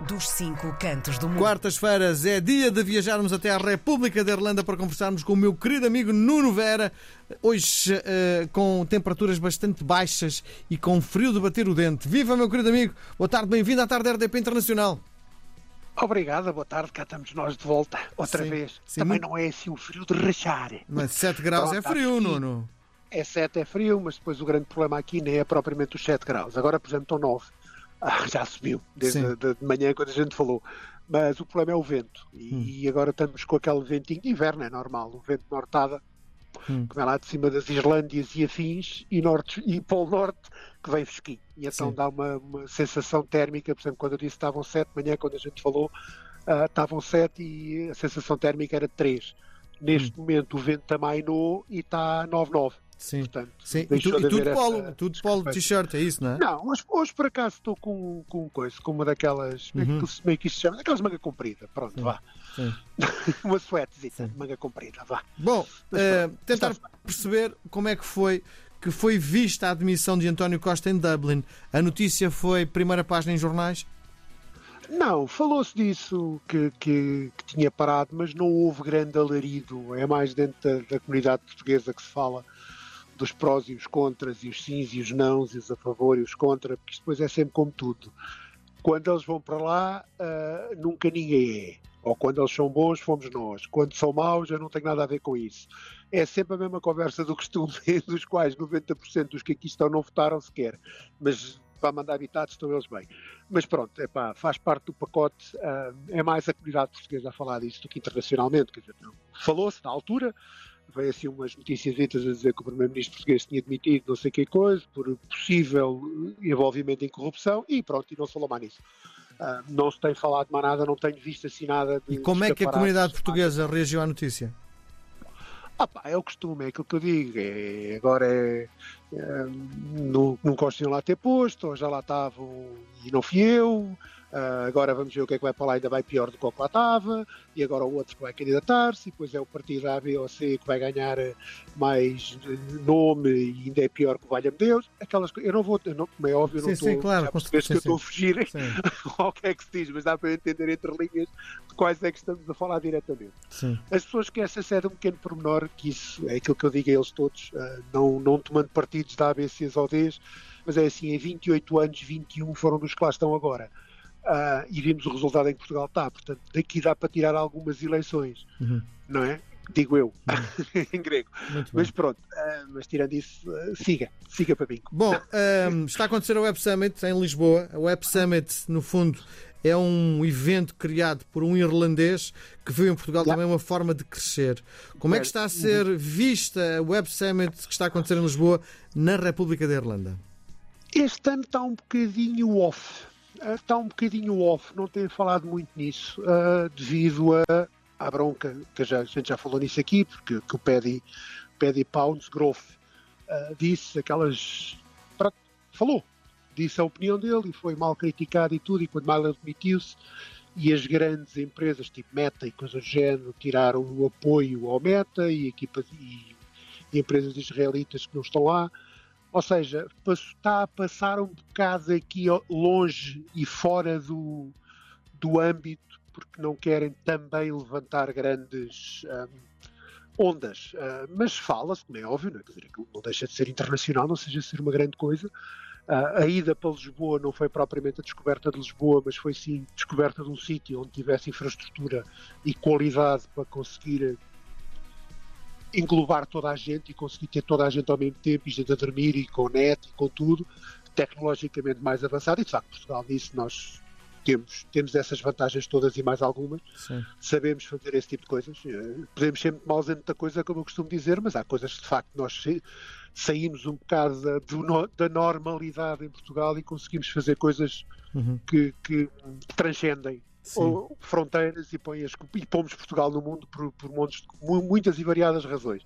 dos cinco cantos do mundo. Quartas-feiras é dia de viajarmos até à República da Irlanda para conversarmos com o meu querido amigo Nuno Vera. Hoje uh, com temperaturas bastante baixas e com frio de bater o dente. Viva, meu querido amigo! Boa tarde, bem-vindo à tarde RDP Internacional. Obrigada, boa tarde, cá estamos nós de volta, outra Sim, vez. sim, Também muito- não é assim um frio de rachar. Mas 7 graus Pronto, é frio, aqui. Nuno. É 7 é frio, mas depois o grande problema aqui nem é propriamente os 7 graus. Agora, por exemplo, estão 9. Ah, já subiu, desde de, de manhã quando a gente falou. Mas o problema é o vento. E, Hum. e agora estamos com aquele ventinho de inverno, é normal, o vento nortada, Hum. que vem lá de cima das Islândias e afins, e, norte, e Polo Norte, que vem fresquinho. E então Sim. dá uma, uma sensação térmica, por exemplo, quando eu disse que estavam 7 de manhã, quando a gente falou, ah, estavam 7 e a sensação térmica era 3. Neste Hum. momento o vento amainou e está 9,9. Sim. Portanto, Sim. E, tu, de e tudo polo, essa tudo polo t-shirt, é isso, não é? Não, hoje, hoje por acaso estou com, com coisa, com uma daquelas, como é Uhum. que isso- como é que isto se chama? Daquelas manga comprida, pronto, Sim. vá. Sim. uma suétezita, Sim. manga comprida, vá. Bom, Mas eh, pronto, tentar perceber como é que foi que foi vista a admissão de António Costa em Dublin. A notícia foi primeira página em jornais? Não, falou-se disso que, que, que tinha parado, mas não houve grande alarido. É mais dentro da, da comunidade portuguesa que se fala dos prós e os contras, e os sims e os nãos, e os a favor e os contra, porque depois é sempre como tudo. Quando eles vão para lá, ah, nunca ninguém é. Ou quando eles são bons, fomos nós. Quando são maus, eu não tenho nada a ver com isso. É sempre a mesma conversa do costume, dos quais 90% dos que aqui estão não votaram sequer. Mas para mandar habitados estão eles bem. Mas pronto, epá, faz parte do pacote. ah, é mais a comunidade portuguesa a falar disso do que internacionalmente. Falou-se na altura, veio assim umas notícias a dizer que o primeiro-ministro português tinha demitido não sei que coisa por possível envolvimento em corrupção e pronto, e não se falou mais nisso. Ah, não se tem falado mais nada, não tenho visto assim nada de E como é que a comunidade portuguesa reagiu à notícia? Ah, pá, é o costume, é aquilo que eu digo. É, agora é. Não, não gostam lá ter posto, ou já lá estavam e não fui eu. ah, agora vamos ver o que é que vai para lá, ainda vai pior do que o que lá estava. E agora o outro que vai candidatar-se. E depois é o partido A, B ou C que vai ganhar eh, mais eh, nome e ainda é pior que o valha-me Deus. Aquelas coisas. Eu não vou. Não, como é óbvio, eu Sim, não sim, estou. claro, já que eu estou a fugir Sim, ao que é que se diz, mas dá para entender entre linhas de quais é que estamos a falar diretamente sim. as pessoas que essa é de um pequeno pormenor, que isso é aquilo que eu digo a eles todos, ah, não, não tomando partidos da ABCs ou Ds, mas é assim, em 28 anos, 21 foram dos que lá estão agora. Ah, e vimos o resultado em que Portugal está. Portanto, daqui dá para tirar algumas eleições, Uhum. não é? Digo eu, em grego. Mas pronto, ah, mas tirando isso, ah, siga, siga para bingo. Bom, ehm, está a acontecer a Web Summit em Lisboa. A Web Summit, no fundo, é um evento criado por um irlandês que viu em Portugal também uma forma de crescer. Como é que está a ser vista a Web Summit que está a acontecer em Lisboa na República da Irlanda? Este ano está um bocadinho off. Ah, Está um bocadinho off, não tenho falado muito nisso, ah, devido a, à bronca, que já, a gente já falou nisso aqui, porque que o Paddy, Paddy Pounds Grove ah, disse aquelas. falou, disse a opinião dele e foi mal criticado e tudo, e quando mal ele demitiu-se, e as grandes empresas tipo Meta e coisas do género tiraram o apoio ao Meta e equipas e, e empresas israelitas que não estão lá. Ou seja, está a passar um bocado aqui longe e fora do, do âmbito, porque não querem também levantar grandes hum, ondas. Ah, mas fala-se, como é óbvio, não, é? Dizer, não deixa de ser internacional, não seja ser uma grande coisa. Ah, a ida para Lisboa não foi propriamente a descoberta de Lisboa, mas foi sim descoberta de um sítio onde tivesse infraestrutura e qualidade para conseguir englobar toda a gente e conseguir ter toda a gente ao mesmo tempo, e gente a dormir e com net e com tudo, tecnologicamente mais avançado. E de facto, Portugal nisso nós temos, temos essas vantagens todas e mais algumas. Sim. Sabemos fazer esse tipo de coisas. Eh, Podemos ser muito maus em muita coisa, como eu costumo dizer, mas há coisas que de facto nós sa- saímos um bocado da, do da normalidade em Portugal e conseguimos fazer coisas Uhum. que, que transcendem ou fronteiras e, põe as, e pomos Portugal no mundo por, por montes muitas e variadas razões.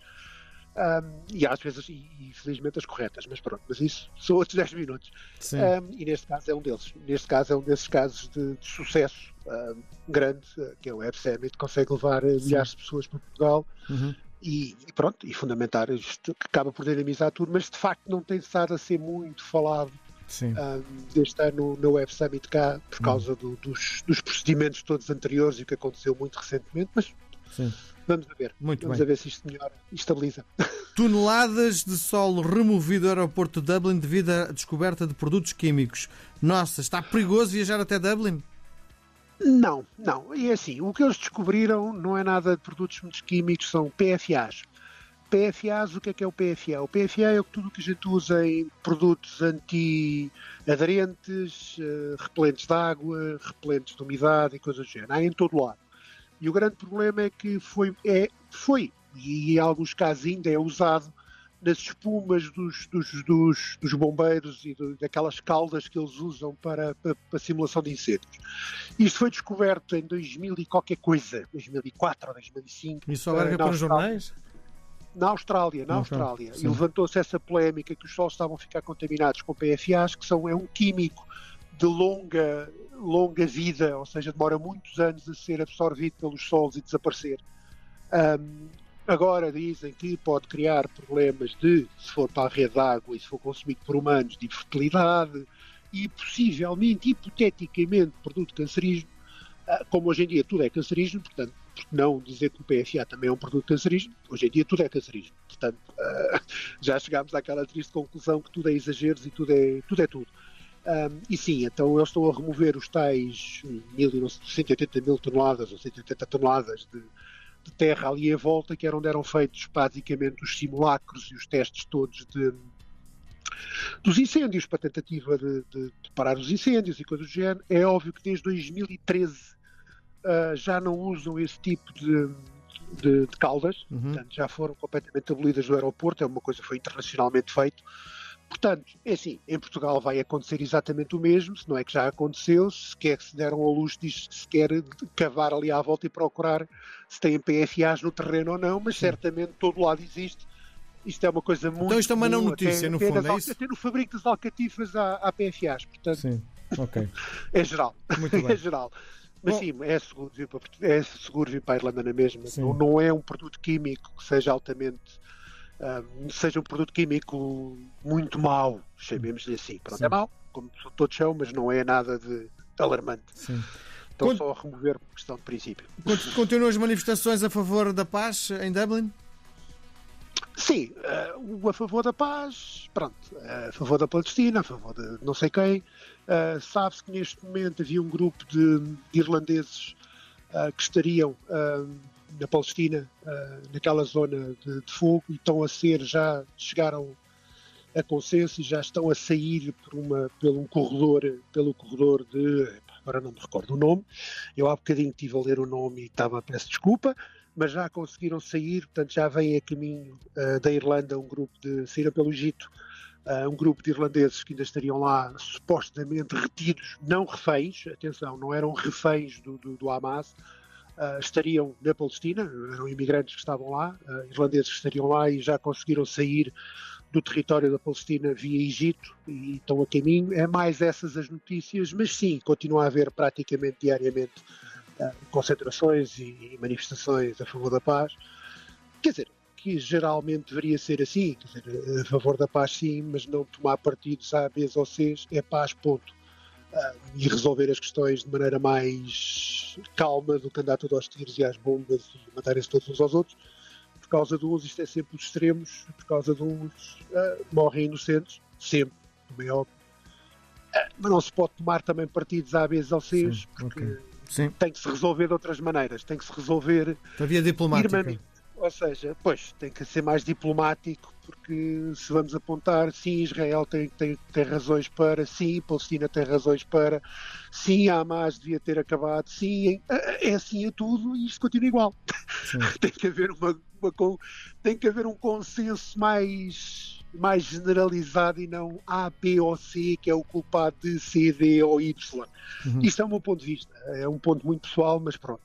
Ahm, e às vezes, e, e felizmente as corretas, mas pronto, mas isso são outros 10 minutos. Sim. Ahm, e neste caso é um deles. Neste caso é um desses casos de, de sucesso ahm, grande, eh, que é o Web Summit, consegue levar eh, milhares de pessoas para Portugal Uhum. e, e pronto, e fundamentar isto que acaba por dinamizar tudo, mas de facto não tem estado a ser muito falado um, deste ano na Web Summit cá, por causa do, dos, dos, procedimentos todos anteriores e o que aconteceu muito recentemente, mas Sim. Vamos a ver. Muito vamos bem. ver se isto melhora e estabiliza. Toneladas de solo removido do aeroporto de Dublin devido à descoberta de produtos químicos. Nossa, está perigoso viajar até Dublin? Não, não. E é assim, o que eles descobriram não é nada de produtos muito químicos, são PFAs. PFAs, o que é que é o PFA? O PFA é tudo o que a gente usa em produtos anti-aderentes, uh, repelentes de água, repelentes de umidade e coisas do género. Há em todo lado. E o grande problema é que foi, é, foi e em alguns casos ainda é usado nas espumas dos, dos, dos, dos bombeiros e do, daquelas caldas que eles usam para, para, para, simulação de incêndios. Isto foi descoberto em 2000 e qualquer coisa, 2004 ou 2005. Isso agora uh, para os jornais? Na Austrália, na Austrália. Sim. E levantou-se essa polémica que os solos estavam a ficar contaminados com PFAs, que são, é um químico de longa, longa vida, ou seja, demora muitos anos a ser absorvido pelos solos e desaparecer. Um, Agora dizem que pode criar problemas de, se for para a rede de água e se for consumido por humanos, de infertilidade e possivelmente, hipoteticamente, produto cancerígeno. Ah, como hoje em dia tudo é cancerígeno, portanto, porque não dizer que o PFA também é um produto cancerígeno? Hoje em dia tudo é cancerígeno. Portanto, ah, já chegámos àquela triste conclusão que tudo é exageros e tudo é tudo. É tudo. Um, e sim, então eles estão a remover os tais 180 mil toneladas ou 180 toneladas de, de terra ali à volta, que era onde eram feitos basicamente os simulacros e os testes todos de, dos incêndios, para tentativa de, de, de, parar os incêndios e coisas do género. É óbvio que desde 2013 uh, ah, já não usam esse tipo de, de, de caldas, uhum. portanto, já foram completamente abolidas do aeroporto, é uma coisa que foi internacionalmente feito. Portanto, é assim, em Portugal vai acontecer exatamente o mesmo, se não é que já aconteceu, se quer se deram ao luxo de se quer cavar ali à volta e procurar se tem PFAs no terreno ou não, mas certamente todo lado existe. Isto é uma coisa muito. Então isto é uma não notícia, até, no fundo, até é isso? Até no fabrico das alcatifas há, há PFAs, portanto. Sim, ok. é geral. Muito bem. é geral. Mas Bom, sim, é seguro, vir para, é seguro vir para a Irlanda na mesma. Não, não é um produto químico que seja altamente seja um produto químico muito mau, chamemos-lhe assim. Pronto, é mau, como todos são, mas não é nada de alarmante. Sim. Cont... só a remover por questão de princípio. Continuam as manifestações a favor da paz em Dublin? Sim, uh, a favor da paz, pronto, uh, a favor da Palestina, a favor de não sei quem. Uh, Sabe-se que neste momento havia um grupo de, de irlandeses que estariam na Palestina, uh, naquela zona de, de, fogo, e estão a ser, já chegaram a consenso e já estão a sair por uma, pelo um corredor, pelo corredor de, agora não me recordo o nome, eu há bocadinho estive a ler o nome e estava, peço desculpa, mas já conseguiram sair, portanto já vem a caminho uh, da Irlanda um grupo de, saíram pelo Egito, uh, um grupo de irlandeses que ainda estariam lá supostamente retidos, não reféns, atenção, não eram reféns do, do, do Hamas, uh, estariam na Palestina, eram imigrantes que estavam lá, uh, irlandeses que estariam lá e já conseguiram sair do território da Palestina via Egito e estão a caminho. É mais essas as notícias, mas sim, continua a haver praticamente diariamente uh, concentrações e, e manifestações a favor da paz. Quer dizer, que geralmente deveria ser assim, quer dizer, a favor da paz sim, mas não tomar partidos A, B ou C, é paz, ponto e resolver as questões de maneira mais calma do que andar tudo aos tiros e às bombas e matarem-se todos uns aos outros. Por causa de uns, isto é sempre os extremos, por causa de uns, uh, morrem inocentes, sempre, também é óbvio. Uh, mas não se pode tomar também partidos A, B ou C, porque okay. Tem que se resolver de outras maneiras, tem que se resolver. A via diplomática. Ou seja, pois, tem que ser mais diplomático, porque se vamos apontar, sim, Israel tem, tem, tem razões para, sim, Palestina tem razões para, sim, a Hamas devia ter acabado, sim, é, é assim a tudo e isto continua igual. tem que haver uma, uma, tem que haver um consenso mais mais generalizado e não A, B ou C, que é o culpado de C, D ou Y. Uhum. Isto é o meu ponto de vista. É um ponto muito pessoal, mas pronto.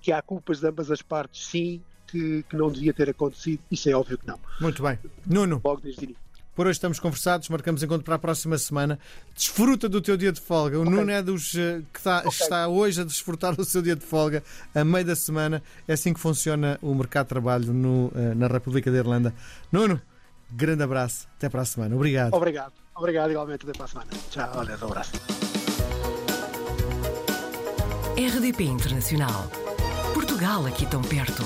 Que há culpas de ambas as partes, sim, que, que não devia ter acontecido. Isso é óbvio que não. Muito bem. Nuno. Logo desde início. Por hoje estamos conversados, marcamos encontro para a próxima semana. Desfruta do teu dia de folga. O okay. Nuno é dos uh, que está, okay. está, hoje a desfrutar do seu dia de folga a meio da semana. É assim que funciona o mercado de trabalho no, uh, na República da Irlanda. Nuno, grande abraço. Até para a semana. Obrigado. Obrigado. Obrigado, igualmente. Até para a semana. Tchau, olha, um abraço. RDP Internacional. Portugal aqui tão perto.